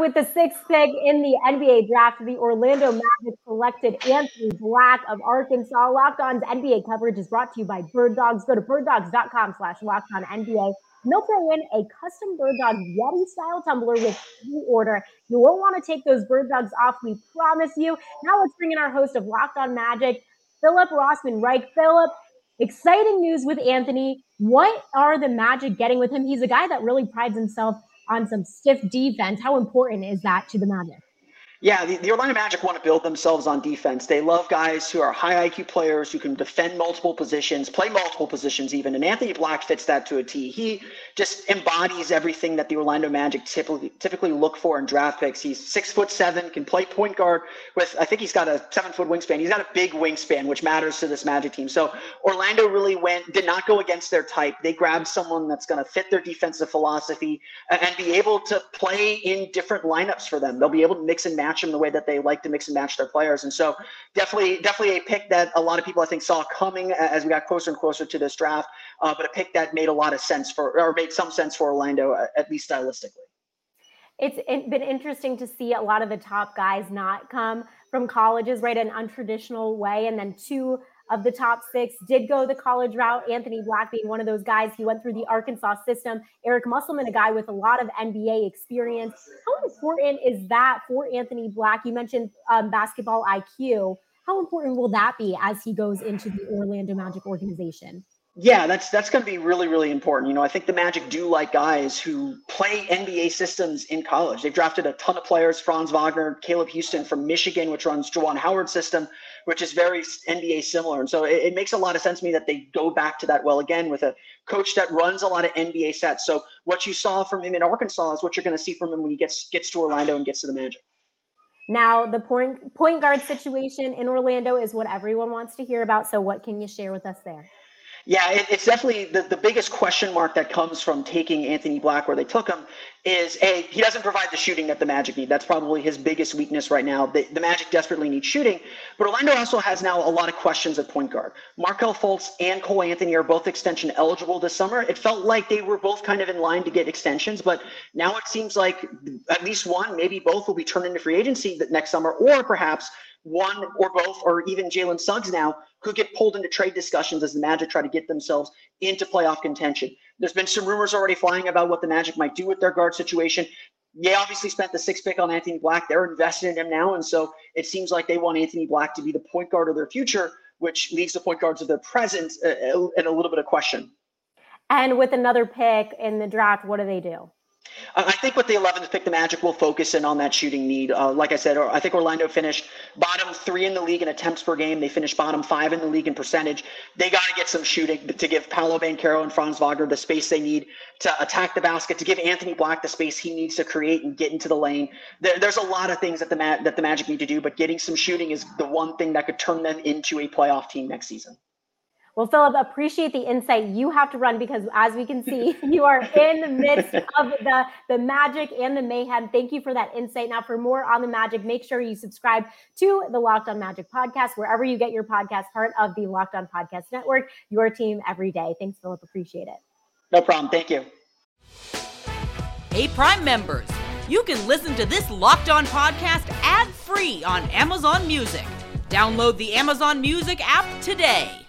With the sixth pick in the NBA draft, the Orlando Magic selected Anthony Black of Arkansas. Locked On's NBA coverage is brought to you by Bird Dogs. Go to birddogs.com slash locked NBA. They'll throw in a custom Bird Dog Yeti style tumbler with you order. You won't want to take those Bird Dogs off, we promise you. Now let's bring in our host of Locked On Magic, Phillip Rossman Reich. Phillip, exciting news with Anthony. What are the Magic getting with him? He's a guy that really prides himself on some stiff defense. How important is that to the Magic? Yeah, the, the, Orlando Magic want to build themselves on defense. They love guys who are high IQ players who can defend multiple positions, play multiple positions even. And Anthony Black fits that to a T. He just embodies everything that the Orlando Magic typically typically look for in draft picks. He's six foot seven, can play point guard with I think he's got a seven foot wingspan. He's got a big wingspan, which matters to this Magic team. So Orlando really went did not go against their type. They grabbed someone that's going to fit their defensive philosophy and be able to play in different lineups for them. They'll be able to mix and match match them the way that they like to mix and match their players. And so definitely, definitely a pick that a lot of people I think saw coming as we got closer and closer to this draft, uh, but a pick that made a lot of sense for, or made some sense for Orlando, uh, at least stylistically. It's been interesting to see a lot of the top guys not come from colleges, right? An untraditional way. And then two of the top six did go the college route. Anthony Black being one of those guys. He went through the Arkansas system. Eric Musselman, a guy with a lot of NBA experience. How important is that for Anthony Black? You mentioned um, basketball IQ. How important will that be as he goes into the Orlando Magic organization? Yeah, that's that's going to be really really important. You know, I think the Magic do like guys who play NBA systems in college. They've drafted a ton of players: Franz Wagner, Caleb Houstan from Michigan, which runs Juwan Howard's system, which is very NBA similar. And so it, it, makes a lot of sense to me that they go back to that well again with a coach that runs a lot of NBA sets. So what you saw from him in Arkansas is what you're going to see from him when he gets gets to Orlando and gets to the Magic. Now, the point point guard situation in Orlando is what everyone wants to hear about. So, what can you share with us there? Yeah, it, it's definitely the, the biggest question mark that comes from taking Anthony Black where they took him is a he doesn't provide the shooting that the Magic need. That's probably his biggest weakness right now. The, the Magic desperately need shooting, but Orlando also has now a lot of questions at point guard. Markelle Fultz and Cole Anthony are both extension eligible this summer. It felt like they were both kind of in line to get extensions, but now it seems like at least one, maybe both, will be turned into free agency next summer, or perhaps one or both, or even Jalen Suggs now could get pulled into trade discussions as the Magic try to get themselves into playoff contention. There's been some rumors already flying about what the Magic might do with their guard situation. They obviously spent the sixth pick on Anthony Black. They're invested in him now. And so it seems like they want Anthony Black to be the point guard of their future, which leaves the point guards of their present uh, uh, in a little bit of question. And with another pick in the draft, what do they do? I think with the 11th pick, the Magic will focus in on that shooting need. Uh, like I said, I think Orlando finished bottom three in the league in attempts per game. They finished bottom five in the league in percentage. They got to get some shooting to give Paolo Banchero and Franz Wagner the space they need to attack the basket, to give Anthony Black the space he needs to create and get into the lane. There, there's a lot of things that the that the Magic need to do, but getting some shooting is the one thing that could turn them into a playoff team next season. Well, Phillip, appreciate the insight. You have to run because, as we can see, you are in the midst of the, the magic and the mayhem. Thank you for that insight. Now, for more on the magic, make sure you subscribe to the Locked On Magic podcast, wherever you get your podcast, part of the Locked On Podcast Network, your team every day. Thanks, Phillip. Appreciate it. No problem. Thank you. Hey, Prime members, you can listen to this Locked On podcast ad free on Amazon Music. Download the Amazon Music app today.